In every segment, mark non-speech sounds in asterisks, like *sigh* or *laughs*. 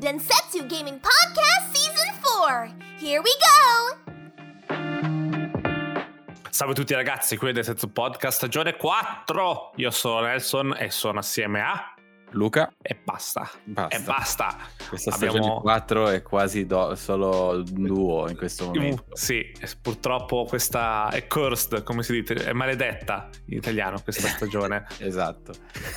Densetsu Gaming Podcast Season 4. Here we go! Salve a tutti ragazzi, qui è Densetsu Podcast stagione 4. Io sono Nelson e sono assieme a Luca e basta. Basta. E basta. Questa Abbiamo- stagione 4 è quasi do- solo duo in questo momento. Uh, sì, purtroppo questa è cursed, come si dice, è maledetta in italiano questa *laughs* stagione. Esatto.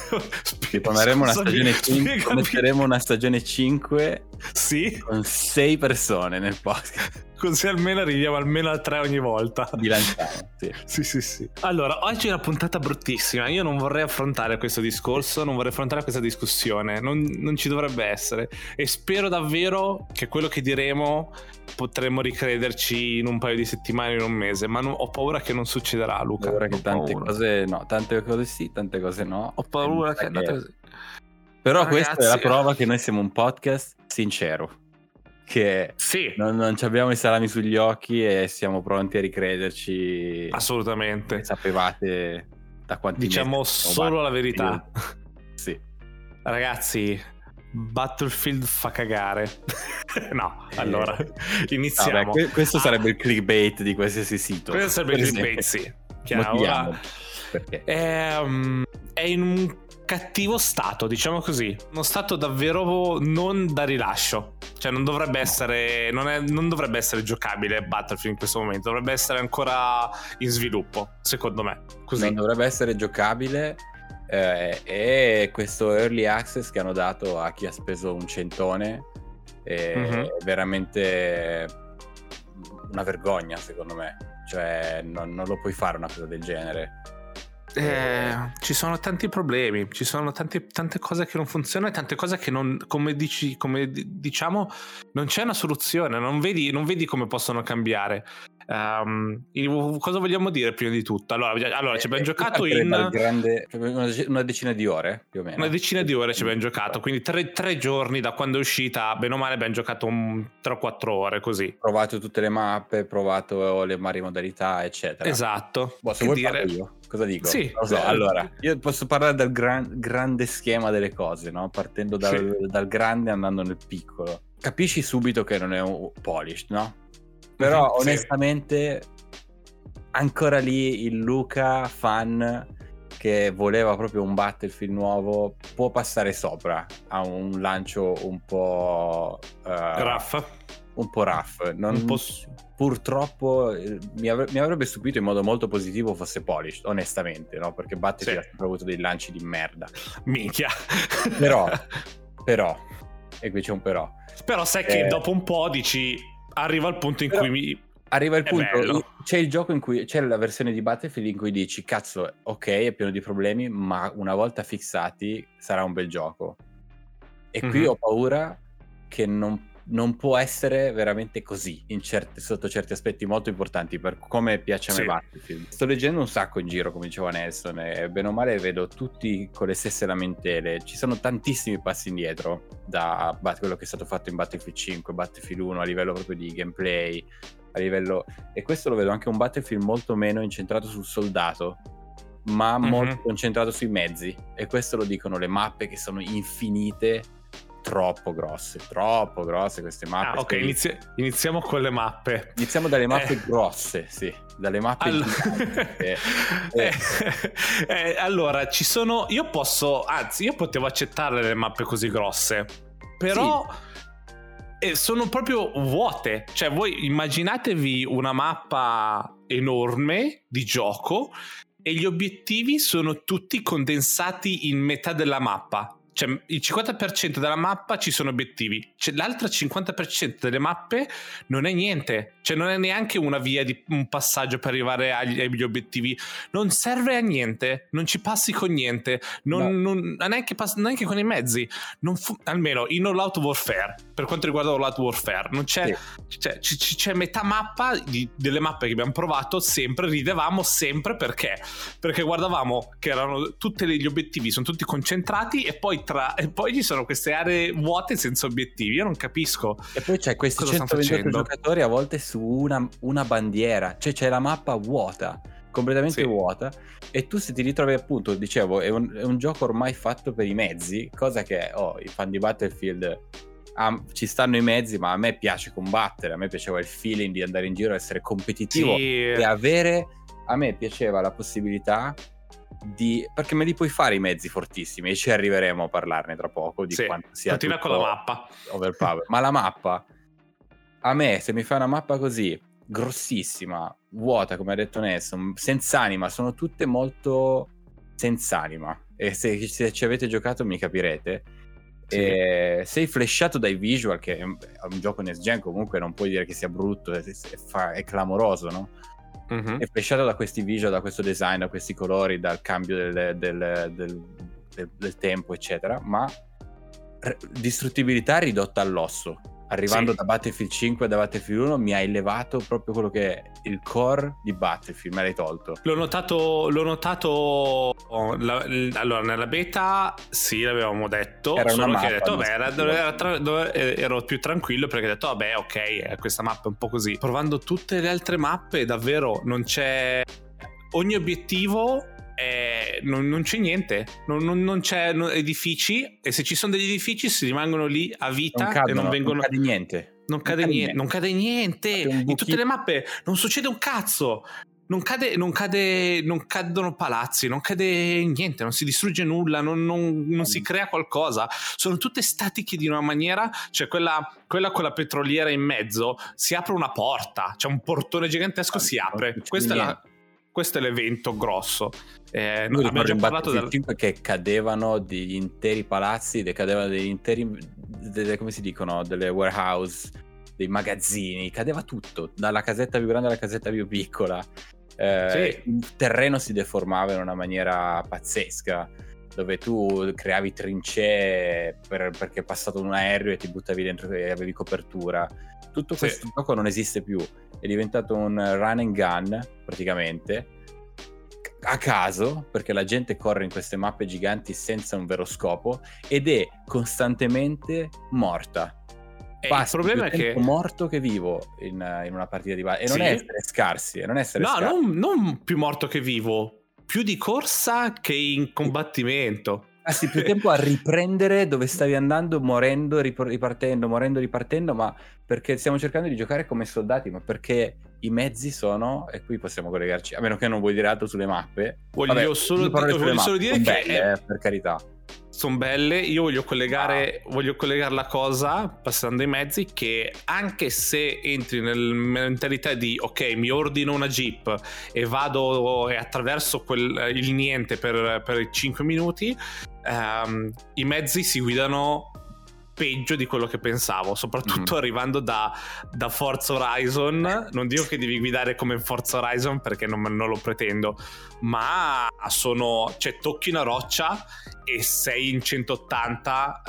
*laughs* Ritorneremo una stagione 5, spiegami. metteremo una stagione 5 Sì, con 6 persone nel podcast. Così almeno arriviamo almeno a tre ogni volta. Bilanciamo, sì. *laughs* Sì, sì, sì. Allora, oggi è una puntata bruttissima. Io non vorrei affrontare questo discorso, non vorrei affrontare questa discussione. Non, non ci dovrebbe essere. E spero davvero che quello che diremo potremo ricrederci in un paio di settimane, in un mese. Ma non- ho paura che non succederà, Luca. Ora che Ho tante paura. cose no, tante cose sì, tante cose no. Ho paura che. Però Ragazzi- questa è la prova che noi siamo un podcast sincero. Che Sì, non, non ci abbiamo i salami sugli occhi e siamo pronti a ricrederci. assolutamente. Sapevate da quanti Diciamo solo la verità. *laughs* Sì. Ragazzi, Battlefield fa cagare. *laughs* no, allora, *laughs* iniziamo. Vabbè, que- questo Ah, sarebbe il clickbait di qualsiasi sito. Questo sarebbe il clickbait, sì. Chiaro, Perché? è, um, è in un cattivo stato, diciamo così. Uno stato davvero non da rilascio. Cioè, non dovrebbe essere. Non, è- non dovrebbe essere giocabile Battlefield in questo momento. Dovrebbe essere ancora in sviluppo, secondo me. Così. Non dovrebbe essere giocabile. eh, e questo early access che hanno dato a chi ha speso un centone è Mhm. veramente una vergogna, secondo me. Cioè, non, non lo puoi fare una cosa del genere. Eh, ci sono tanti problemi, ci sono tanti- tante cose che non funzionano e tante cose che non, come, dici, come di- diciamo, non c'è una soluzione, non vedi, non vedi come possono cambiare. Il- cosa vogliamo dire prima di tutto? Allora, allora ci abbiamo Eh, giocato in grande- cioè, una, decina di ore, più o meno. una decina di ore, ci abbiamo giocato, quindi tre, tre giorni da quando è uscita, bene o male abbiamo giocato un 3-4 ore così. provato tutte le mappe, provato le varie modalità, eccetera. Esatto. Boh, se Che vuoi dire? io, cosa dico? Sì. So, allora, io posso parlare dal gran- grande schema delle cose, no? Partendo dal, dal grande e andando nel piccolo. Capisci subito che non è un polished, no? Però sì. onestamente ancora lì il Luca fan che voleva proprio un Battlefield nuovo può passare sopra a un lancio un po' eh, Raff, un po' rough. Non- un po' s- purtroppo eh, mi, avre- mi avrebbe stupito in modo molto positivo fosse polished, onestamente, no? Perché Battlefield Sì. ha sempre avuto dei lanci di merda. minchia. Però, *laughs* però, e qui c'è un però. Però sai che Eh. dopo un po' dici arriva il punto in Però- cui mi Arriva il punto, c'è il gioco in cui c'è la versione di Battlefield in cui dici cazzo, ok, è pieno di problemi, ma una volta fissati sarà un bel gioco. E qui Mhm. ho paura che non, non può essere veramente così certi- sotto certi aspetti molto importanti per come piace a me Sì. Battlefield. Sto leggendo un sacco in giro, come diceva Nelson, e bene o male vedo tutti con le stesse lamentele. Ci sono tantissimi passi indietro da quello che è stato fatto in Battlefield 5, Battlefield 1 a livello proprio di gameplay, a livello... E questo lo vedo anche un Battlefield molto meno incentrato sul soldato, ma Mhm. molto concentrato sui mezzi. E questo lo dicono le mappe che sono infinite, troppo grosse, troppo grosse queste mappe. Ah, ok, inizi- iniziamo con le mappe. Iniziamo dalle mappe Eh. grosse, sì, dalle mappe All- giganti, *laughs* eh. Eh, *laughs* eh, allora, ci sono. Io posso. Anzi, io potevo accettare le mappe così grosse. Però. eh, sono proprio vuote. Cioè, voi immaginatevi una mappa enorme di gioco e gli obiettivi sono tutti condensati in metà della mappa. Cioè, il 50% della mappa ci sono obiettivi, cioè, l'altro 50% delle mappe non è niente, cioè non è neanche una via di un passaggio per arrivare agli, agli obiettivi, non serve a niente, non ci passi con niente, non, non- neanche, pass- neanche con i mezzi, non fu- almeno in All Out Warfare, per quanto riguarda All Out Warfare, non c'è, cioè, c- c- c'è metà mappa di- delle mappe che abbiamo provato, sempre ridevamo, sempre perché? Perché guardavamo che erano tutti gli obiettivi, sono tutti concentrati e poi, tra, e poi ci sono queste aree vuote senza obiettivi, io non capisco. E poi c'è questi Cosa stanno 128 facendo? giocatori a volte su una, una bandiera, cioè c'è la mappa vuota, completamente Sì. vuota, e tu se ti ritrovi appunto, dicevo, è un, è un gioco ormai fatto per i mezzi, cosa che oh, i fan di Battlefield ah, ci stanno i mezzi, ma a me piace combattere, a me piaceva il feeling di andare in giro, essere competitivo Sì. e avere, a me piaceva la possibilità di, perché me li puoi fare i mezzi fortissimi e ci arriveremo a parlarne tra poco di Sì, quanto sia Continua con la mappa. overpower. Ma la mappa, a me, se mi fai una mappa così, grossissima, vuota, come ha detto Nelson, senza anima, sono tutte molto senza anima. E se, se ci avete giocato mi capirete. Sì. Sei flashato dai visual, che è un, è un gioco next gen, comunque non puoi dire che sia brutto, è, è è clamoroso, no? Mhm. È flashato da questi visual, da questo design, da questi colori, dal cambio del, del- del- del- tempo, eccetera, ma distruttibilità ridotta all'osso. Arrivando Sì. da Battlefield 5 e da Battlefield 1 mi hai elevato proprio quello che è il core di Battlefield, me l'hai tolto. L'ho notato, l'ho notato oh, la- l- allora nella beta sì l'avevamo detto Era una solo che ho detto vabbè era- era tra- dove- eh, ero più tranquillo perché ho detto vabbè ok eh, questa mappa è un po' così provando tutte le altre mappe davvero non c'è ogni obiettivo è- non, non c'è niente non, non- non c'è edifici e se ci sono degli edifici si rimangono lì a vita Non e cadono, non vengono non cade niente. non cade, niente, non cade niente. In tutte le mappe non succede un cazzo. Non, cade, non, cade, non cadono palazzi, non cade niente, non si distrugge nulla, non, non- non si crea qualcosa. Sono tutte statiche di una maniera. Cioè, quella, quella con la petroliera in mezzo si apre una porta, c'è un portone gigantesco, si Non apre. Questo è, la-. Questo è l'evento grosso. Eh, Io abbiamo già parlato del. 5 che cadevano degli interi palazzi, decadevano degli interi, delle, come si dicono, delle warehouse, dei magazzini, cadeva tutto, dalla casetta più grande alla casetta più piccola. Eh, Sì. Il terreno si deformava in una maniera pazzesca, dove tu creavi trincee per- perché è passato un aereo e ti buttavi dentro e avevi copertura. Tutto Sì. questo gioco non esiste più, è diventato un run and gun praticamente a caso, perché la gente corre in queste mappe giganti senza un vero scopo ed è costantemente morta. Eh, il problema è che. morto che vivo in, in una partita di base. E non è essere scarsi, e non essere No, scarsi. non, non più morto che vivo, più di corsa che in combattimento. Passi più tempo a riprendere dove stavi andando, morendo, rip- ripartendo, morendo, ripartendo, ma perché stiamo cercando di giocare come soldati, ma perché i mezzi sono, e qui possiamo collegarci, a meno che non vuoi dire altro sulle mappe. Voglio Vabbè, solo, voglio solo mappe, dire sono che belle, eh, per carità. sono belle. Io voglio collegare, voglio collegare la cosa passando i mezzi. Che anche se entri nella mentalità di ok, mi ordino una jeep e vado e attraverso quel- il niente per, per 5 minuti, ehm, i mezzi si guidano peggio di quello che pensavo, soprattutto Mhm. arrivando da, da Forza Horizon. Non dico che devi guidare come Forza Horizon perché non, non lo pretendo, ma sono, cioè, tocchi una roccia e sei in 180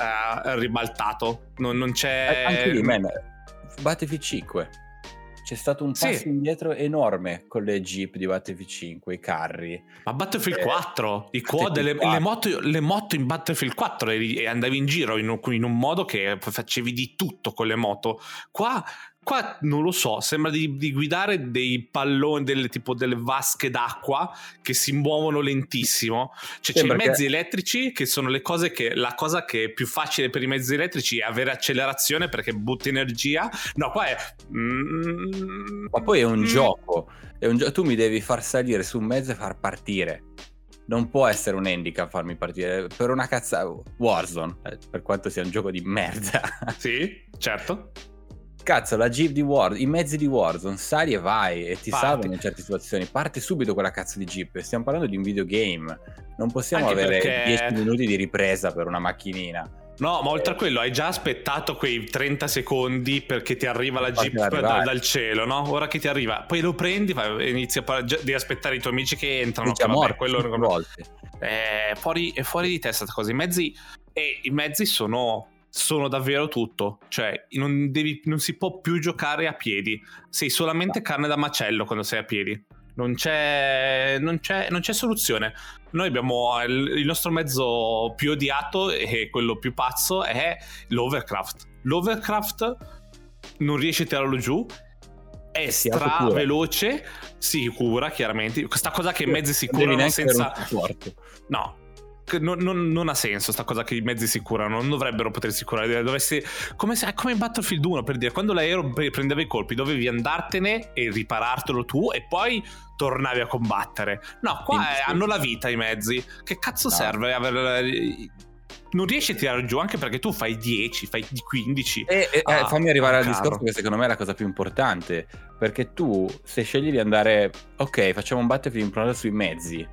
eh, ribaltato. Non, non c'è. Anche lì, man, Battlefield 5. C'è stato un Sì. passo indietro enorme con le jeep di Battlefield 5, i carri. Ma Battlefield Eh, 4, i quad, le, 4. le moto, le moto in Battlefield 4 eri- e andavi in giro in un, in un modo che facevi di tutto con le moto. Qua, qua non lo so, sembra di, di guidare dei palloni, delle, tipo delle vasche d'acqua che si muovono lentissimo. Cioè, Sembra c'è i che- mezzi elettrici che sono le cose che la cosa che è più facile per i mezzi elettrici è avere accelerazione perché butti energia. No, qua è. mm, Ma poi è un mm, gioco. È un gio- tu mi devi far salire su un mezzo e far partire. Non può essere un handicap farmi partire. Per una cazza... Warzone, eh, per quanto sia un gioco di merda. Sì, certo. Cazzo, la jeep di Warzone, i mezzi di Warzone, sali e vai e ti Parti. salvano in certe situazioni. Parte subito quella cazzo di jeep. Stiamo parlando di un videogame. Non possiamo Anche avere perché- 10 minuti di ripresa per una macchinina. No, ma oltre a quello hai già aspettato quei 30 secondi perché ti arriva la Infatti jeep da- dal cielo, no? Ora che ti arriva, poi lo prendi e inizi a par- devi aspettare i tuoi amici che entrano. Che vabbè, quello volte. è fuori, è fuori di testa sta cosa. I mezzi, e i mezzi sono, sono davvero tutto. Cioè, non, devi- non si può più giocare a piedi. Sei solamente carne da macello quando sei a piedi. Non c'è, non c'è, non c'è soluzione. Noi abbiamo il, il nostro mezzo più odiato e quello più pazzo è l'Overcraft. L'Overcraft non riesce a tirarlo giù. È Si stra veloce, si cura chiaramente. Questa cosa che i mezzi si curano senza. No, non, non, non, ha senso sta cosa che i mezzi si curano, non dovrebbero potersi curare. Dovresti, come, se, come in Battlefield 1 per dire, quando l'aereo prendeva i colpi dovevi andartene e riparartelo tu e poi tornavi a combattere. No, qua è, hanno la vita i mezzi. Che cazzo no. serve avere non riesci a tirare giù anche perché tu fai 10, fai 15. E, e ah, fammi arrivare al discorso che secondo me è la cosa più importante. Perché tu, se scegli di andare, ok, facciamo un battlefield improntato sui mezzi,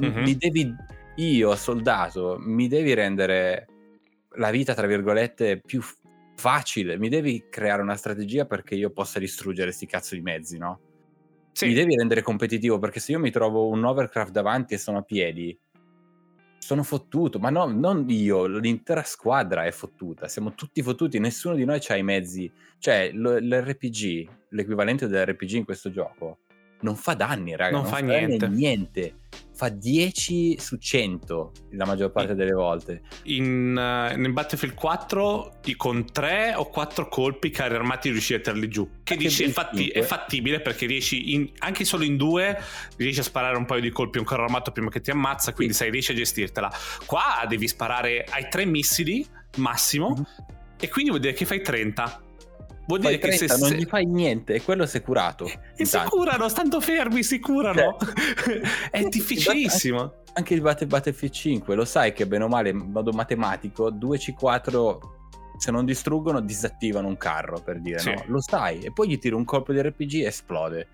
mm-hmm. mi devi, io soldato, mi devi rendere la vita, tra virgolette, più facile. Mi devi creare una strategia perché io possa distruggere questi cazzo di mezzi, no? Sì. Mi devi rendere competitivo perché se io mi trovo un overcraft davanti e sono a piedi, sono fottuto, ma no, non io, l'intera squadra è fottuta, siamo tutti fottuti, nessuno di noi ha i mezzi, cioè l- l'RPG, l'equivalente dell'RPG in questo gioco, non fa danni, raga, non, non fa niente. niente. Fa 10 su 100 la maggior parte delle volte. In, uh, in Battlefield 4 con 3 o 4 colpi carri armati riesci a tirarli giù. Che anche dici è, fatti- è, fattibile perché riesci in, anche solo in due riesci a sparare un paio di colpi a un carro armato prima che ti ammazza, quindi sì. sai riesci a gestirtela. Qua devi sparare ai 3 missili massimo mm-hmm. e quindi vuol dire che fai 30 Vuol dire 30, che se, non gli fai niente e quello si è curato. E si curano, stando fermi, si curano. Cioè, *laughs* è *laughs* difficilissimo. Anche il Battlefield 5, lo sai che bene o male, in modo matematico, 2C4 se non distruggono disattivano un carro, per dire, sì. no? Lo sai. E poi gli tiri un colpo di RPG e esplode.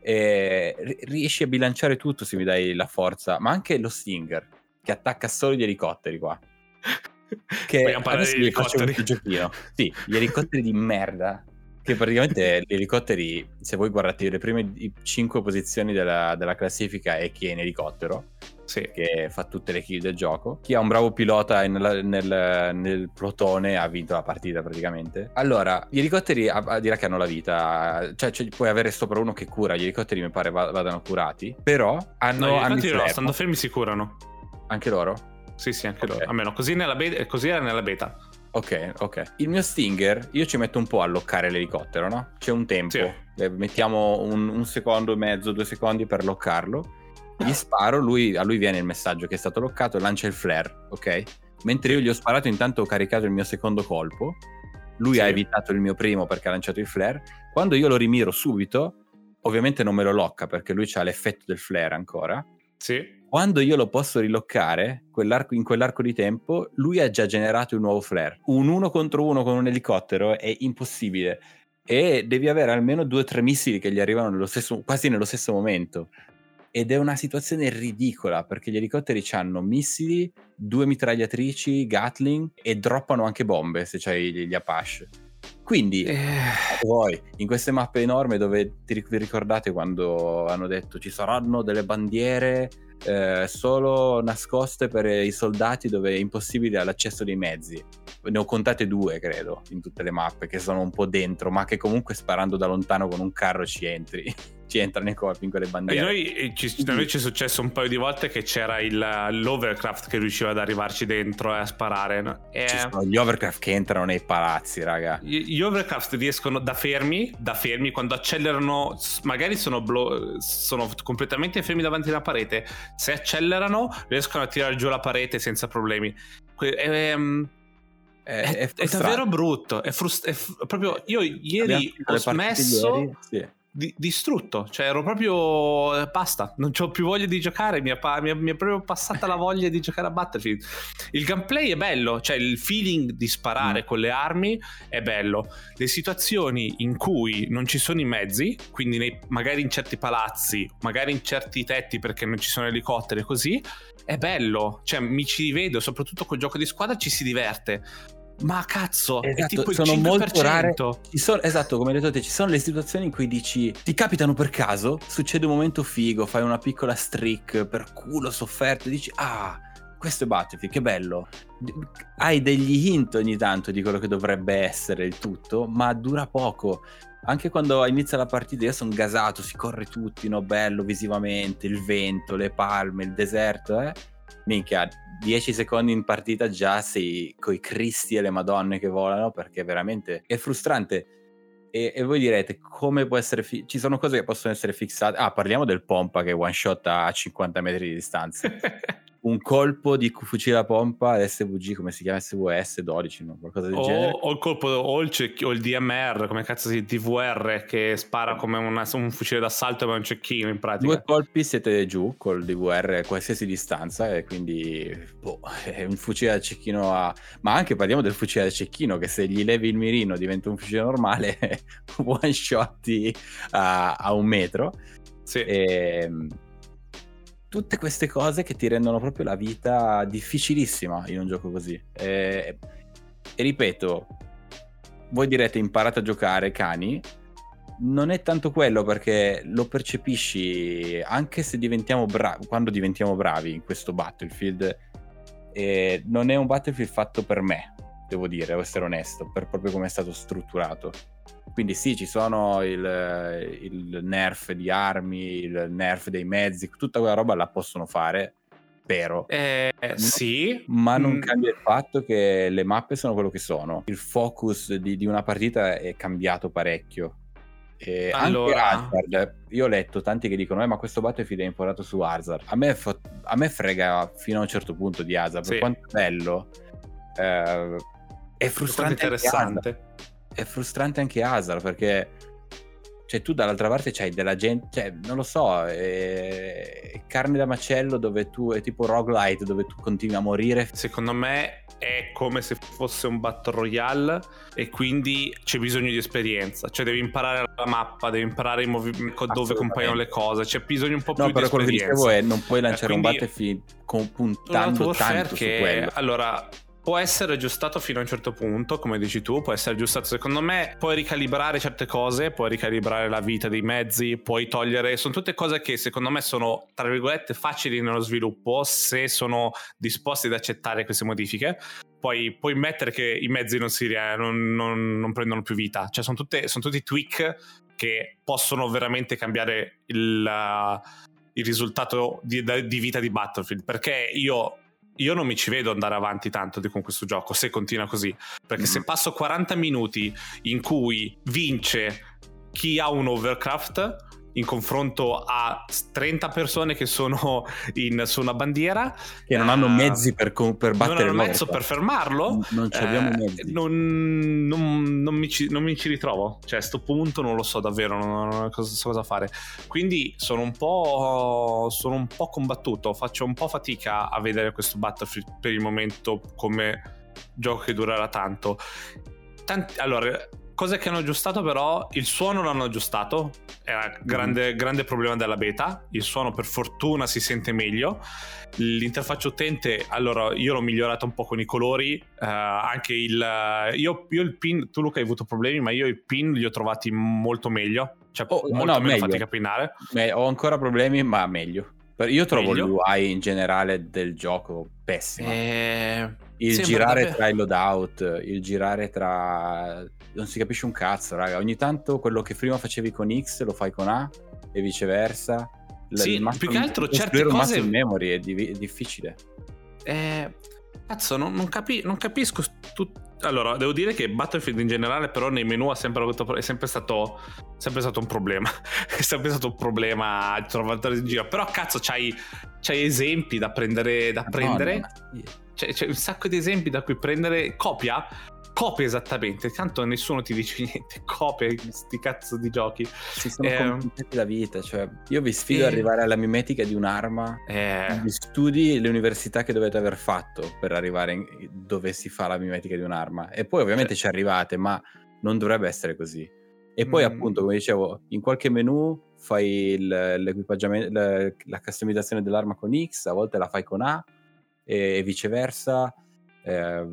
E riesci a bilanciare tutto se mi dai la forza, ma anche lo Stinger, che attacca solo gli elicotteri qua che Vogliamo parlare di elicotteri? Giochino. Sì, gli elicotteri di merda. Che praticamente *laughs* gli elicotteri, se voi guardate le prime 5 posizioni della, della classifica è chi è in elicottero, sì. che fa tutte le kill del gioco. Chi ha un bravo pilota nel, nel, nel plotone ha vinto la partita praticamente. Allora, gli elicotteri a, a dire che hanno la vita, cioè, cioè, puoi avere sopra uno che cura, gli elicotteri mi pare vadano curati, però hanno... No, gli elicotteri no, stando fermi si curano. Anche loro? Sì, sì, anche okay. loro. Almeno così, nella be- così era nella beta. Ok, ok. Il mio Stinger, io ci metto un po' a loccare l'elicottero, no? C'è un tempo. Sì. Eh, mettiamo un, un, secondo e mezzo, due secondi per loccarlo. Gli sparo, lui, a lui viene il messaggio che è stato loccato, lancia il flare, ok? Mentre io gli ho sparato, intanto ho caricato il mio secondo colpo. Lui sì. ha evitato il mio primo perché ha lanciato il flare. Quando io lo rimiro subito, ovviamente non me lo locca perché lui ha l'effetto del flare ancora. Sì quando io lo posso riloccare quell'arco, in quell'arco di tempo, lui ha già generato un nuovo flare. Un uno contro uno con un elicottero è impossibile. E devi avere almeno due o tre missili che gli arrivano nello stesso, quasi nello stesso momento. Ed è una situazione ridicola perché gli elicotteri hanno missili, due mitragliatrici, Gatling e droppano anche bombe se c'hai gli Apache. Quindi, eh... voi, in queste mappe enormi dove ti ricordate quando hanno detto ci saranno delle bandiere eh, solo nascoste per i soldati dove è impossibile l'accesso dei mezzi. Ne ho contate due, credo, in tutte le mappe che sono un po' dentro, ma che comunque sparando da lontano con un carro ci entri. Ci entrano i colpi in quelle bandiere. E noi, eh, ci, da noi ci è successo un paio di volte che c'era il, l'overcraft che riusciva ad arrivarci dentro e a sparare. No? E... Ci sono gli overcraft che entrano nei palazzi, raga. Gli, gli overcraft riescono da fermi, da fermi, quando accelerano, magari sono, blo- sono completamente fermi davanti alla parete. Se accelerano, riescono a tirare giù la parete senza problemi. Ehm, è, è, è, è, davvero brutto. È, frust- f- proprio io ieri ho smesso. Ieri, sì di, distrutto, cioè ero proprio eh, basta, non ho più voglia di giocare, mi è, mi, è, mi è, proprio passata la voglia di giocare a Battlefield. Il gameplay è bello, cioè il feeling di sparare mm. con le armi è bello. Le situazioni in cui non ci sono i mezzi, quindi nei, magari in certi palazzi, magari in certi tetti perché non ci sono elicotteri e così, è bello, cioè mi ci vedo, soprattutto col gioco di squadra ci si diverte ma cazzo, esatto, è tipo il sono 5%. molto rare. Sono, esatto, come hai detto te, ci sono le situazioni in cui dici ti capitano per caso, succede un momento figo, fai una piccola streak per culo sofferto dici "Ah, questo è Battlefield, che bello". Hai degli hint ogni tanto di quello che dovrebbe essere il tutto, ma dura poco. Anche quando inizia la partita io sono gasato, si corre tutti, no? Bello visivamente, il vento, le palme, il deserto, eh? Minchia, 10 secondi in partita già sei coi cristi e le madonne che volano perché veramente è frustrante. E, e voi direte come può essere fi- ci sono cose che possono essere fissate ah parliamo del pompa che one shot a 50 metri di distanza *laughs* un colpo di fucile a pompa SVG, come si chiama SVS 12, no? qualcosa del o, genere. o il colpo o il, cecch- o il DMR, come cazzo si DVR che spara come una- un fucile d'assalto ma un cecchino in pratica. Due colpi siete giù col DVR a qualsiasi distanza e quindi boh, *laughs* è un fucile da cecchino a... Ma anche parliamo del fucile da cecchino che se gli levi il mirino diventa un fucile normale, *laughs* one shotti a, a un metro. Sì. E, tutte queste cose che ti rendono proprio la vita difficilissima in un gioco così. E, e ripeto, voi direte imparate a giocare cani. Non è tanto quello perché lo percepisci anche se diventiamo bravi, quando diventiamo bravi in questo Battlefield. E non è un Battlefield fatto per me, devo dire, devo essere onesto, per proprio come è stato strutturato. Quindi sì, ci sono il, il, nerf di armi, il nerf dei mezzi, tutta quella roba la possono fare, spero. Eh, sì. Ma non Mm. cambia il fatto che le mappe sono quello che sono. Il focus di, di una partita è cambiato parecchio. E Allora- anche Hazard, io ho letto tanti che dicono: eh, ma questo Battlefield è importato su Hazard. A me, fa- a me frega fino a un certo punto di Hazard, per Sì. quanto è bello. eh, è frustrante interessante. è frustrante anche Hazard perché cioè tu dall'altra parte c'hai della gente, cioè non lo so, è, è carne da macello dove tu è tipo roguelite dove tu continui a morire. Secondo me è come se fosse un battle royale e quindi c'è bisogno di esperienza. Cioè devi imparare la mappa, devi imparare movi- dove compaiono le cose. C'è bisogno un po' No, più di però quello che esperienza. dicevo è non puoi lanciare Eh, un quindi- Battlefield con, Una puntando tanto su che quello. allora può essere aggiustato fino a un certo punto, come dici tu, può essere aggiustato. Secondo me puoi ricalibrare certe cose, puoi ricalibrare la vita dei mezzi, puoi togliere. Sono tutte cose che secondo me sono, tra virgolette, facili nello sviluppo se sono disposti ad accettare queste modifiche. Poi puoi mettere che i mezzi non, si, non, non- non prendono più vita. Cioè, sono, tutte, sono tutti tweak che possono veramente cambiare il, uh, il risultato di, di vita di Battlefield. Perché io io non mi ci vedo andare avanti tanto con questo gioco se continua così. Perché Mhm. se passo 40 minuti in cui vince chi ha un overcraft in confronto a 30 persone che sono in- su una bandiera. Che non hanno eh, mezzi per, per non battere hanno loro. mezzo per fermarlo Non ci abbiamo eh, non, non- non mi ci, non mi ci ritrovo. Cioè a sto punto non lo so davvero non, non cosa, so cosa fare. Quindi sono un po' sono un po' combattuto faccio un po' fatica a vedere questo Battlefield per il momento come gioco che durerà tanto. Tanti- allora cose che hanno aggiustato però il suono l'hanno aggiustato era grande, grande problema della beta il suono per fortuna si sente meglio l'interfaccia utente allora io l'ho migliorata un po' con i colori eh, anche il io, io il pin tu Luca hai avuto problemi ma io i pin li ho trovati molto meglio cioè Oh, molto no, meno meglio. fatica a pinare Beh, ho ancora problemi, ma meglio. Io trovo Meglio? l'UI in generale del gioco pessimo. Eh, Il girare tra i loadout, il girare tra... Non si capisce un cazzo, raga. Ogni tanto quello che prima facevi con X lo fai con A e viceversa. L- Sì, muscle- più che altro certe cose- muscle memory è, div- è difficile. Eh, cazzo, non, non capi- non capisco. tu- Allora, devo dire che Battlefield in generale, però, nei menu ha sempre, è sempre stato, sempre stato un problema. *laughs* è sempre stato un problema trovare in giro. Però, cazzo, c'hai, c'hai esempi da prendere. Da prendere. C'è, c'è un sacco di esempi da cui prendere. Copia. Copia esattamente. Tanto nessuno ti dice *laughs* niente. Copia sti cazzo di giochi. Si sono Eh, la vita. Cioè, io vi sfido eh. ad arrivare alla mimetica di un'arma Eh, gli studi, le università che dovete aver fatto per arrivare in- dove si fa la mimetica di un'arma. E poi ovviamente ci arrivate, ma non dovrebbe essere così. E poi Mm. appunto, come dicevo, in qualche menu fai il- l'equipaggiamento, la, la customizzazione dell'arma con X, a volte la fai con A e, e viceversa. Eh,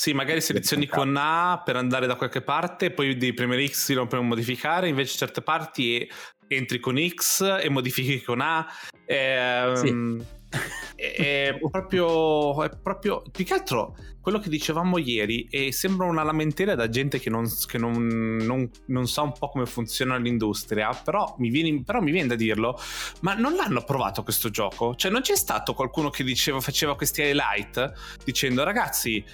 Sì, magari selezioni con A per andare da qualche parte, poi devi premere X per modificare, invece certe parti entri con X e modifichi con A. Ehm, *laughs* è, è proprio, è proprio più che altro quello che dicevamo ieri e sembra una lamentela da gente che, non, che non, non- non sa un po' come funziona l'industria però mi, viene, però mi viene da dirlo ma non l'hanno provato questo gioco? Cioè non c'è stato qualcuno che diceva faceva questi highlight dicendo ragazzi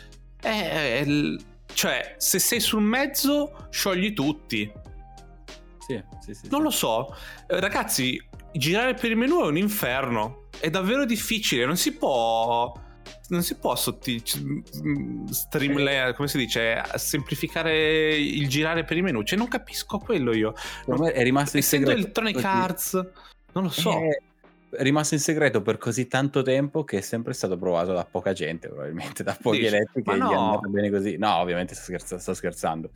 eh, il- cioè se sei sul mezzo sciogli tutti sì, sì, sì, non sì. lo so, Eh, ragazzi, girare per il menu è un inferno. è davvero difficile, non si può non si può sotti- streamlare, come si dice, semplificare il girare per i menu. Cioè, non capisco quello io. Me è rimasto in Essendo segreto. Electronic. Arts, non lo so. È rimasto in segreto per così tanto tempo che è sempre stato provato da poca gente, probabilmente, da pochi Dici, eletti che ma gli è no. andata bene così. No, ovviamente sto, scherza- sto scherzando.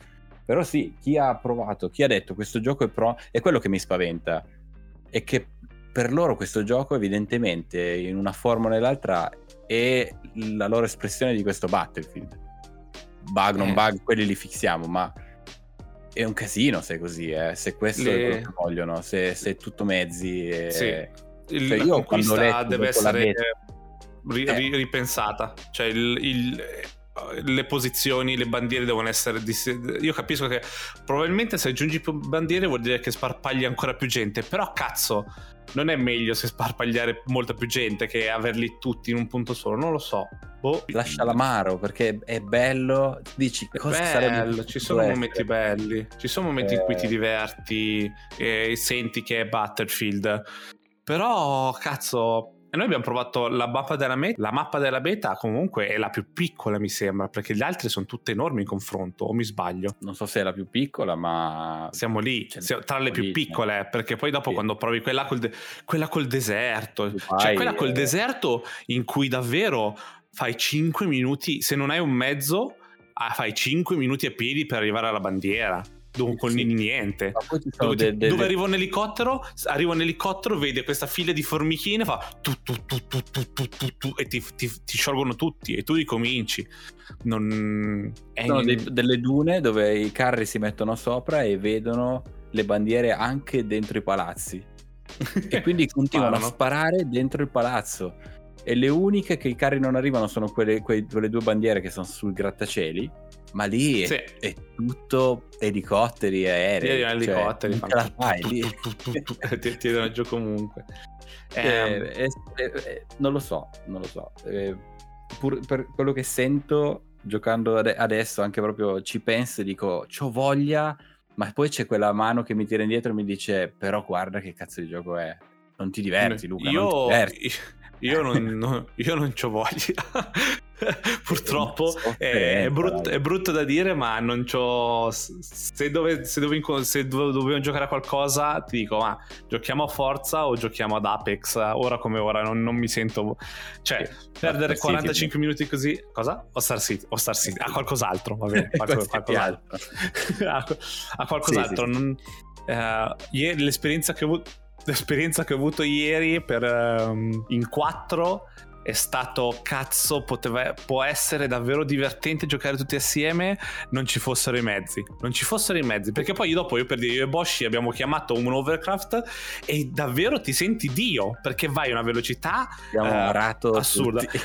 Però sì, chi ha provato, chi ha detto questo gioco è pro, è quello che mi spaventa. È che per loro questo gioco, evidentemente, in una forma o nell'altra, è la loro espressione di questo Battlefield. Bug, non Eh. bug, quelli li fissiamo, ma è un casino se è così, eh. se questo è Le- quello che vogliono, se, se è tutto mezzi. e- Sì. Il- Cioè, la io conquista deve essere ri- Eh. ri- ripensata. Cioè, il- il- le posizioni, le bandiere devono essere. dis- Io capisco che probabilmente se aggiungi più bandiere vuol dire che sparpagli ancora più gente. Però, cazzo, non è meglio se sparpagliare molta più gente che averli tutti in un punto solo. Non lo so. Boh. lascia l'amaro perché è bello. Dici È cosa bello, ci sono essere? momenti belli, ci sono momenti in cui ti Eh. diverti e senti che è Battlefield. Però, cazzo, e noi abbiamo provato la mappa della meta. La mappa della beta comunque è la più piccola, mi sembra, perché le altre sono tutte enormi in confronto, o mi sbaglio? Non so se è la più piccola, ma Siamo lì, siamo tra le più lì, piccole, eh, perché poi dopo Sì. quando provi quella col, de- quella col deserto, Dubai, cioè quella col eh. deserto in cui davvero fai 5 minuti, se non hai un mezzo, ah, fai 5 minuti a piedi per arrivare alla bandiera, dove, con sì. niente. Dove, de, de, dove de... arrivo in elicottero? arriva un elicottero, vede questa fila di formichine, fa tu tu tu tu tu tu tu, tu e ti, ti, ti, sciolgono tutti e tu ricominci. Non... Sono dei, delle dune dove i carri si mettono sopra e vedono le bandiere anche dentro i palazzi. *laughs* e quindi continuano a sparare dentro il palazzo. E le uniche che i carri non arrivano sono quelle, quelle due bandiere che sono sul grattacieli ma lì è, Sì. è tutto elicotteri e aerei. Ti cioè, elicotteri, non fanno fai ti, ti danno giù comunque. Eh, Ehm, eh, eh, eh, non lo so, non lo so. Eh, pur per quello che sento giocando ade- adesso, anche proprio ci penso e dico, c'ho voglia, ma poi c'è quella mano che mi tira indietro e mi dice, però guarda che cazzo di gioco è. Non ti diverti, Luca. non io, diverti. *laughs* io non, non- io non c'ho voglia. *laughs* Purtroppo è, è brutto, è brutto da dire, ma non c'ho. Se, dove, se, inco- se dove- dobbiamo giocare a qualcosa, ti dico: ma giochiamo a Forza o giochiamo ad Apex? Ora come ora, non, non mi sento. Cioè, Sì, perdere Star City, 45 minuti così. Cosa? O Star City? O Star City? A qualcos'altro, va bene. *laughs* qualco- qualcos'altro. *laughs* a, a qualcos'altro. Sì, sì, non- eh, ieri- l'esperienza che ho avuto. L'esperienza che ho avuto ieri per, ehm, in 4 è stato cazzo, poteva, può essere davvero divertente giocare tutti assieme, non ci fossero i mezzi. Non ci fossero i mezzi, perché poi dopo io per dire io e Boshi abbiamo chiamato un Overcraft e davvero ti senti Dio, perché vai a una velocità eh, assurda. tutti.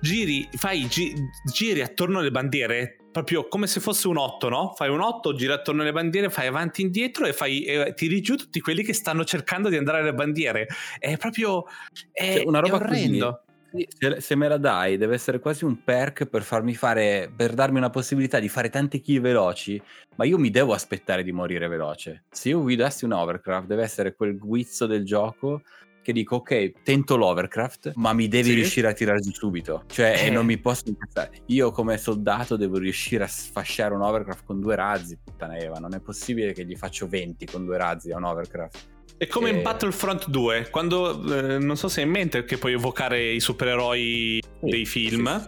giri, fai gi- giri attorno alle bandiere proprio come se fosse un 8, no? Fai un 8, giri attorno alle bandiere, fai avanti e indietro e fai, e tiri giù tutti quelli che stanno cercando di andare alle bandiere. È proprio è, Cioè, una roba è orrendo. così. Se, se me la dai, deve essere quasi un perk per farmi fare, per darmi una possibilità di fare tante kill veloci, ma io mi devo aspettare di morire veloce. Se io guidassi un overcraft, deve essere quel guizzo del gioco che dico, ok, tento l'overcraft, ma mi devi Sì. riuscire a tirare giù subito. Cioè, Eh. non mi posso incazzare. Io come soldato devo riuscire a sfasciare un overcraft con due razzi, puttana Eva. Non è possibile che gli faccio 20 con due razzi a un overcraft. È come in Eh. Battlefront 2, quando eh, non so se hai in mente che puoi evocare i supereroi dei film.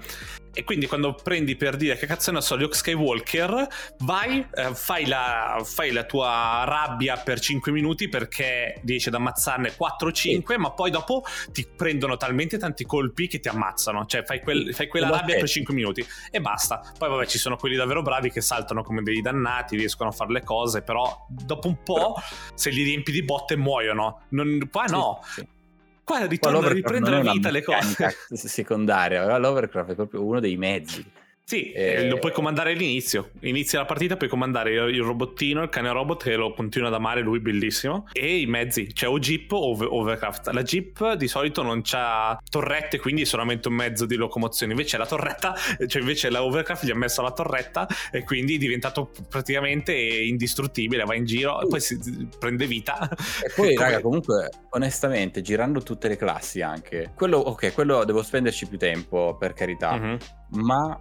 E quindi quando prendi per dire che cazzo ne so, Luke Skywalker, vai, eh, fai, la, fai la tua rabbia per 5 minuti perché riesci ad ammazzarne 4-5, ma poi dopo ti prendono talmente tanti colpi che ti ammazzano. Cioè fai, quel- Sì, fai quella rabbia per 5 minuti e basta. Poi vabbè ci sono quelli davvero bravi che saltano come dei dannati, riescono a fare le cose, però dopo un po' se li riempi di botte muoiono. Non, qua no. Sì, sì. Qua ritorno a riprendere vita le cose. secondaria, l'Overcraft è proprio uno dei mezzi. Sì, e... lo puoi comandare all'inizio. Inizia la partita, puoi comandare il robottino, il cane robot che lo continua ad amare, lui bellissimo, e i mezzi, cioè o Jeep o Overcraft. La Jeep di solito non ha torrette, quindi è solamente un mezzo di locomozione. Invece la torretta, *laughs* cioè invece la Overcraft gli ha messo la torretta e quindi è diventato praticamente indistruttibile, va in giro e poi si prende vita. E poi, *laughs* Come... raga, comunque, onestamente, girando tutte le classi anche, quello, ok, quello devo spenderci più tempo, per carità, mm-hmm. ma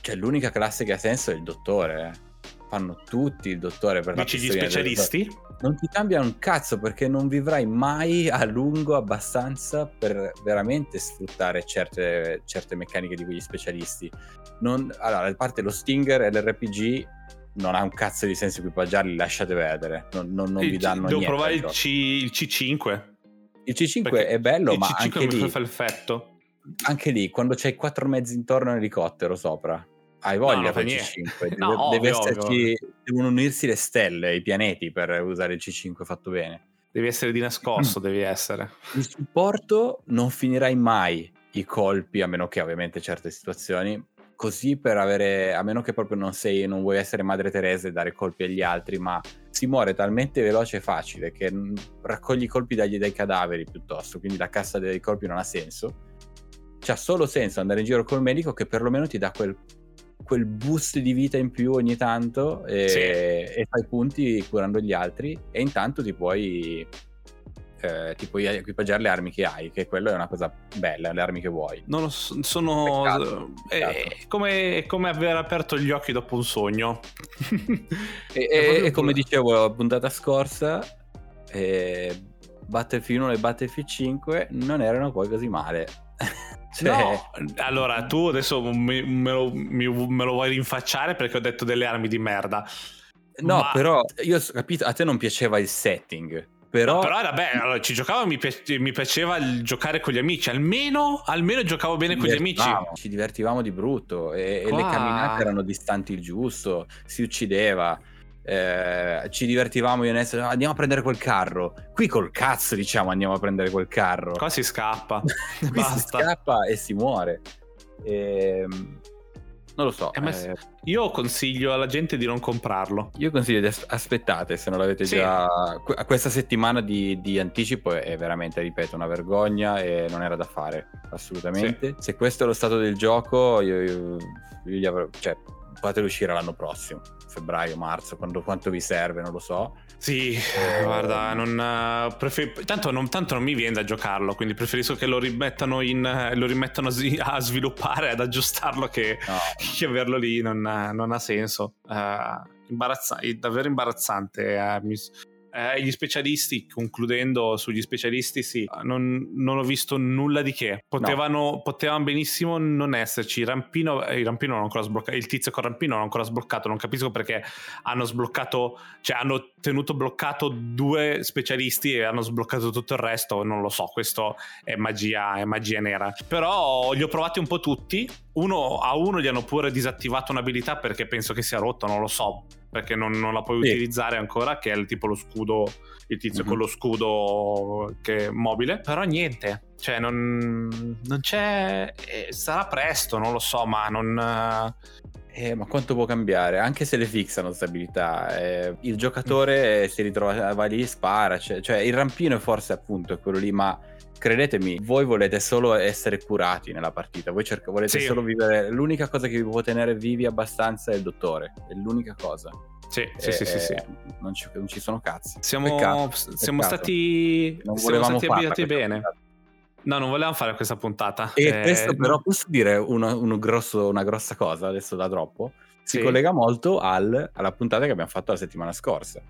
cioè, l'unica classe che ha senso è il dottore. Eh. Fanno tutti il dottore per Dici gli specialisti? Non ti cambia un cazzo perché non vivrai mai a lungo abbastanza per veramente sfruttare certe, certe meccaniche di quegli specialisti. Non, allora, a parte lo Stinger e l'RPG, non ha un cazzo di senso equipaggiarli, lasciate vedere. Non, non, non vi danno devo niente. Devo provare il, C, il, C5. Il C5 perché è bello, il ma C5 anche lì... fa l'effetto. Anche lì, quando c'hai quattro mezzi intorno all'elicottero sopra, hai voglia no, il C5. Deve, no, deve ovvio, esserci, ovvio. devono unirsi le stelle, i pianeti per usare il C5 fatto bene. Devi essere di nascosto, devi essere. Il supporto non finirai mai i colpi, a meno che ovviamente certe situazioni, così per avere, a meno che proprio non sei, non vuoi essere Madre Teresa e dare colpi agli altri, ma si muore talmente veloce e facile che raccogli i colpi dagli, dai cadaveri piuttosto, quindi la cassa dei colpi non ha senso. C'ha solo senso andare in giro col medico che perlomeno ti dà quel quel boost di vita in più ogni tanto e, sì. e fai punti curando gli altri e intanto ti puoi eh, ti puoi equipaggiare le armi che hai, che quello è una cosa bella, le armi che vuoi. Non lo so, sono... Peccato, peccato. È, come, è, come, aver aperto gli occhi dopo un sogno. e, *laughs* e, e come dicevo la puntata scorsa, eh, Battlefield 1 e Battlefield 5 non erano poi così male. *laughs* Cioè... No, allora tu adesso me, me, lo, mi, me, lo, vuoi rinfacciare perché ho detto delle armi di merda. No, Ma... però io ho capito, a te non piaceva il setting. Però, no, però era bello, allora, ci giocavo, mi, piace, mi piaceva giocare con gli amici, almeno, almeno giocavo bene con gli amici. Ci divertivamo di brutto e, e le camminate erano distanti il giusto, si uccideva eh, ci divertivamo io e Ness, andiamo a prendere quel carro. Qui col cazzo diciamo andiamo a prendere quel carro. Qua si scappa. *laughs* Qui si scappa e si muore. E, ehm, non lo so. Eh, eh, io consiglio alla gente di non comprarlo. Io consiglio di as- aspettate se non l'avete sì. già. Qu- questa settimana di, di, anticipo è veramente, ripeto, una vergogna e non era da fare assolutamente. Sì. Se questo è lo stato del gioco, io, io, io gli avrò. Cioè, fatelo uscire l'anno prossimo, febbraio, marzo, quando, quanto vi serve, non lo so. Sì, eh, guarda, non, uh, prefer- tanto, non, tanto, non, mi viene da giocarlo, quindi preferisco che lo rimettano, in, uh, lo rimettano a sviluppare, ad aggiustarlo, che, no. *laughs* che averlo lì non, non ha senso. Uh, imbarazza- davvero imbarazzante. Eh, mi, eh, gli specialisti, concludendo sugli specialisti, sì, non, non ho visto nulla di che. Potevano, no. potevano benissimo non esserci. Il rampino, eh, il rampino non ancora sbloccato, il tizio con rampino non ancora sbloccato. Non capisco perché hanno sbloccato, cioè hanno tenuto bloccato due specialisti e hanno sbloccato tutto il resto. Non lo so, questo è magia, è magia nera. Però li ho provati un po' tutti. Uno a uno gli hanno pure disattivato un'abilità perché penso che sia rotto, non lo so perché non, non la puoi sì. utilizzare ancora, che è il tipo lo scudo, il tizio mm-hmm. con lo scudo che è mobile. Però niente, cioè non, non c'è... Eh, sarà presto, non lo so, ma non... Eh, ma quanto può cambiare? Anche se le fixano stabilità, eh, il giocatore mm. si ritrova, va lì, spara, cioè, cioè il rampino forse appunto è quello lì, ma credetemi, voi volete solo essere curati nella partita, voi cerca- volete sì. solo vivere, l'unica cosa che vi può tenere vivi abbastanza è il dottore, è l'unica cosa. Sì, sì, sì, sì, sì. Non, ci, non, ci, sono cazzi. Siamo, peccato, siamo peccato. stati, non siamo stati abituati bene. Puntata. No, non volevamo fare questa puntata. E eh, questo però posso dire uno, uno grosso, una grossa cosa, adesso da troppo, si sì. collega molto al, alla puntata che abbiamo fatto la settimana scorsa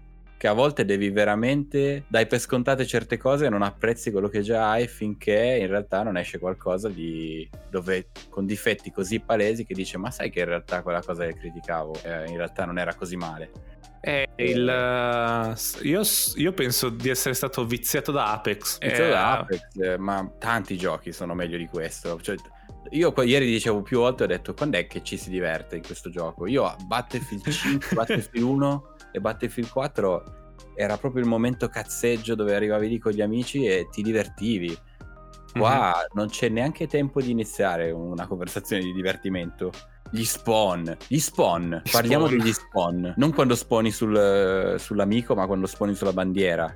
che a volte devi veramente dai per scontate certe cose e non apprezzi quello che già hai finché in realtà non esce qualcosa di dove con difetti così palesi che dice ma sai che in realtà quella cosa che criticavo eh, in realtà non era così male eh, il, uh, io, io, penso di essere stato viziato da Apex. Viziato eh, da Apex, eh, ma tanti giochi sono meglio di questo. Cioè, io ieri dicevo più volte, ho detto quando è che ci si diverte in questo gioco? Io a Battlefield 5, *laughs* Battlefield 1 e Battlefield 4 era proprio il momento cazzeggio dove arrivavi lì con gli amici e ti divertivi. Qua mm-hmm. non c'è neanche tempo di iniziare una conversazione di divertimento. Gli spawn, gli spawn, parliamo spawn. degli spawn, non quando spawni sul- sull'amico, ma quando spawni sulla bandiera,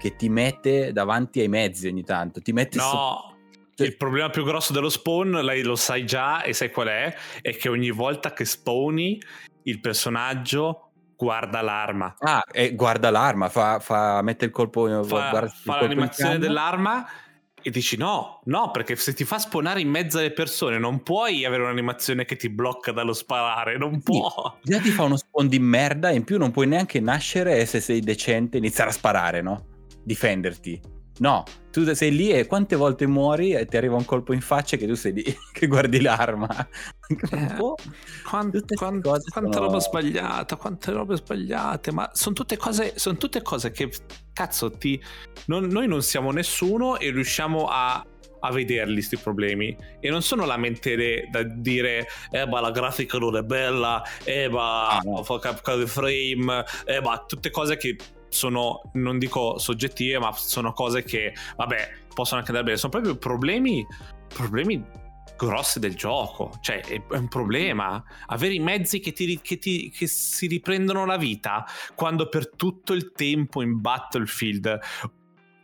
che ti mette davanti ai mezzi ogni tanto, ti mette No, Cioè- il problema più grosso dello spawn, lei lo sai già e sai qual è, è che ogni volta che spawni il personaggio guarda l'arma. Ah, e guarda l'arma, fa, fa- mette il colpo, Fa, guarda il fa in l'animazione dell'arma e dici no, no, perché se ti fa spawnare in mezzo alle persone non puoi avere un'animazione che ti blocca dallo sparare, non può. Già ti fa uno spawn di merda e in più non puoi neanche nascere e se sei decente iniziare a sparare, no? Difenderti. No, tu sei lì e quante volte muori e ti arriva un colpo in faccia che tu sei lì *laughs* che guardi l'arma. Un po'. Quan- Tutte ste quan- cose quanta sono- roba sbagliata, quante robe sbagliate, ma sono tutte cose, sono tutte cose che cazzo ti. non- noi non siamo nessuno e riusciamo a, a vederli sti problemi. E non sono lamentele da dire, eh, ma la grafica non è bella, eh, ma Ah, no. frame, eh, ma tutte cose che sono, non dico soggettive, ma sono cose che, vabbè, possono anche andare bene. Sono proprio problemi, problemi grossi del gioco. Cioè, è, un problema. Avere i mezzi che, ti, che, ti- che si riprendono la vita quando per tutto il tempo in Battlefield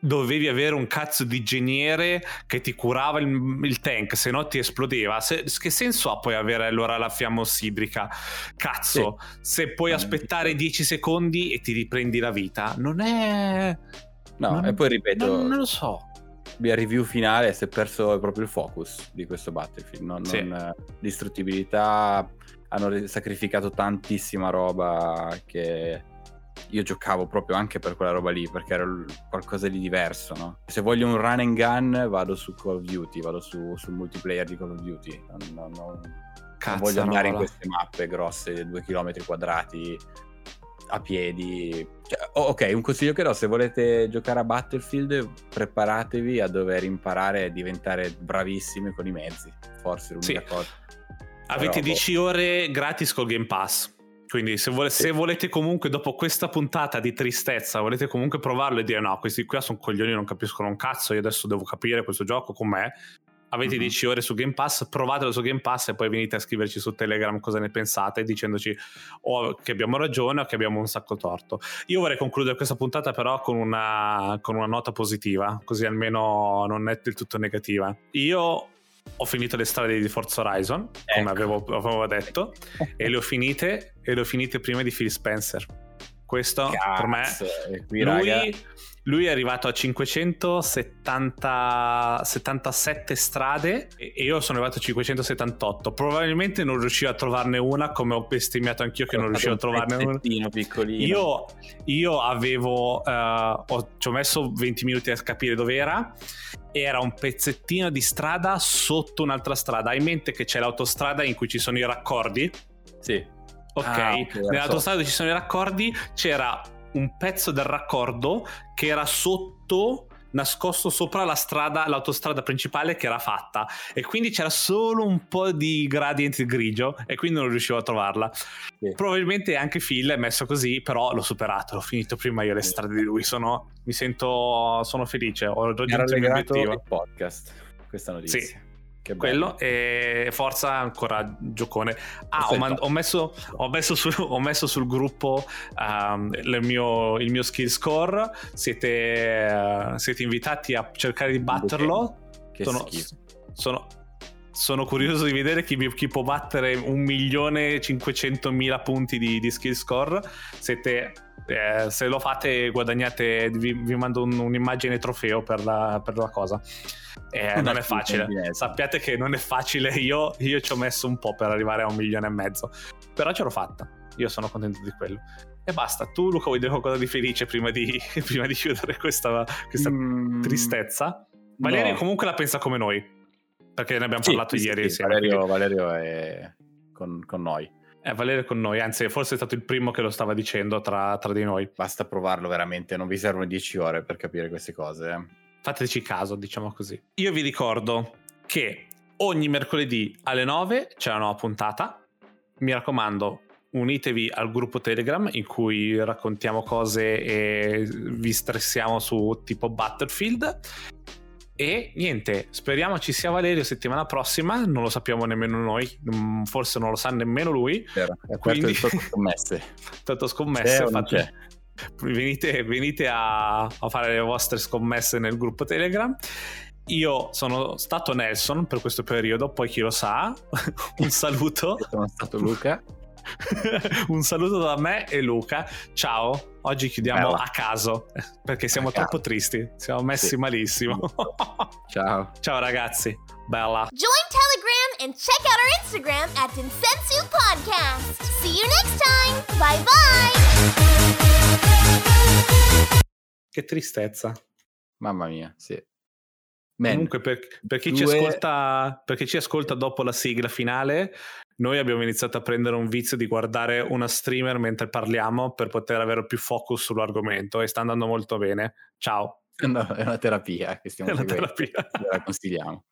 dovevi avere un cazzo di ingegnere che ti curava il, il tank, se no ti esplodeva. Se- che senso ha poi avere allora la fiamma ossidrica? Cazzo, se puoi Eh, aspettare 10 secondi e ti riprendi la vita, non è. No, non- e poi ripeto, Non, non lo so. via review finale si è perso proprio il focus di questo Battlefield. Non, Sì. non, eh, distruttibilità, hanno ri- sacrificato tantissima roba che io giocavo proprio anche per quella roba lì, perché era qualcosa di diverso, no? Se voglio un run and gun vado su Call of Duty, vado su- sul multiplayer di Call of Duty. Non, non- non- non voglio andare in queste mappe grosse, due chilometri quadrati a piedi. Cioè, oh, ok, un consiglio che do: se volete giocare a Battlefield, preparatevi a dover imparare a diventare bravissimi con i mezzi. Forse l'unica Sì. cosa. Avete Però, boh. 10 ore gratis col Game Pass. Quindi se, vole- se volete comunque dopo questa puntata di tristezza, volete comunque provarlo e dire no, questi qua sono coglioni, non capiscono un cazzo, io adesso devo capire questo gioco com'è. Avete Mhm. 10 ore su Game Pass, provatelo su Game Pass e poi venite a scriverci su Telegram cosa ne pensate, dicendoci o che abbiamo ragione o che abbiamo un sacco torto. Io vorrei concludere questa puntata però con una, con una nota positiva, così almeno non è del tutto negativa. Io ho finito le strade di Forza Horizon, come Ecco. avevo, avevo detto, e le ho finite e le ho finite prima di Phil Spencer. Questo per me Cazzo, qui, lui, lui è arrivato a 570 77 strade e io sono arrivato a 578. Probabilmente non riuscivo a trovarne una, come ho bestemmiato anch'io che non riuscivo a trovarne una. una. piccolino. Io, io avevo, eh, ho- ci ho messo 20 minuti a capire dove era. Era un pezzettino di strada sotto un'altra strada. Hai in mente che c'è l'autostrada in cui ci sono i raccordi? Sì. Ok, Ah, ok, era nell'autostrada dove ci sono i raccordi c'era un pezzo del raccordo che era sotto nascosto sopra la strada, l'autostrada principale che era fatta e quindi c'era solo un po' di gradient grigio e quindi non riuscivo a trovarla. Sì. Probabilmente anche Phil è messo così, però l'ho superato, l'ho finito prima io le strade di lui, sono, mi sento, sono felice, ho raggiunto il mio obiettivo. il podcast. Questa notizia. Sì. Quello e forza ancora giocone. Ah, ho, man- ho messo, ho, messo su- *laughs* ho messo sul gruppo um, il, mio, il mio skill score. Siete, eh, siete invitati a cercare di batterlo. Che Sono, sono, sono curioso di vedere chi, chi può battere un milione e 500 mila punti di, di skill score. Siete. Eh, se lo fate, guadagnate. Vi, vi mando un- un'immagine trofeo per la, per la cosa. Eh, non è facile. Sappiate che non è facile. Io, io ci ho messo un po' per arrivare a un milione e mezzo. Però ce l'ho fatta. Io sono contento di quello. E basta. Tu, Luca, vuoi dire qualcosa di felice prima di, *laughs* prima di chiudere questa, questa Mm, tristezza? Valerio no. comunque la pensa come noi. Perché ne abbiamo Sì, parlato sì, ieri sì. Valerio, Valerio è con, con noi. Eh, Valerio è con noi, anzi, forse è stato il primo che lo stava dicendo tra, tra di noi. Basta provarlo veramente, non vi servono 10 ore per capire queste cose. eh. Fateci caso, diciamo così. Io vi ricordo che ogni mercoledì alle 9 c'è una nuova puntata. Mi raccomando, unitevi al gruppo Telegram in cui raccontiamo cose e vi stressiamo su tipo Battlefield. E niente, speriamo ci sia Valerio settimana prossima, non lo sappiamo nemmeno noi, forse non lo sa nemmeno lui. Vero, è Quindi... il scommesse. *laughs* Tanto scommesse, fate... venite, venite a, a fare le vostre scommesse nel gruppo Telegram. Io sono stato Nelson per questo periodo, poi chi lo sa, *laughs* un saluto. Sono stato Luca. *laughs* un saluto da me e Luca. Ciao. Oggi chiudiamo Bella. a caso perché siamo a troppo caso. tristi. Siamo messi sì. malissimo. *laughs* Ciao. Ciao ragazzi. Bella. Join Telegram and check out our Instagram at Insensu Podcast. See you next time. Bye bye. Che tristezza. Mamma mia, sì. Man, Comunque, per, per, chi due... ci ascolta, per chi ci ascolta dopo la sigla finale, noi abbiamo iniziato a prendere un vizio di guardare una streamer mentre parliamo per poter avere più focus sull'argomento e sta andando molto bene. Ciao. *laughs* No, è una terapia che stiamo è una seguendo. terapia. La consigliamo.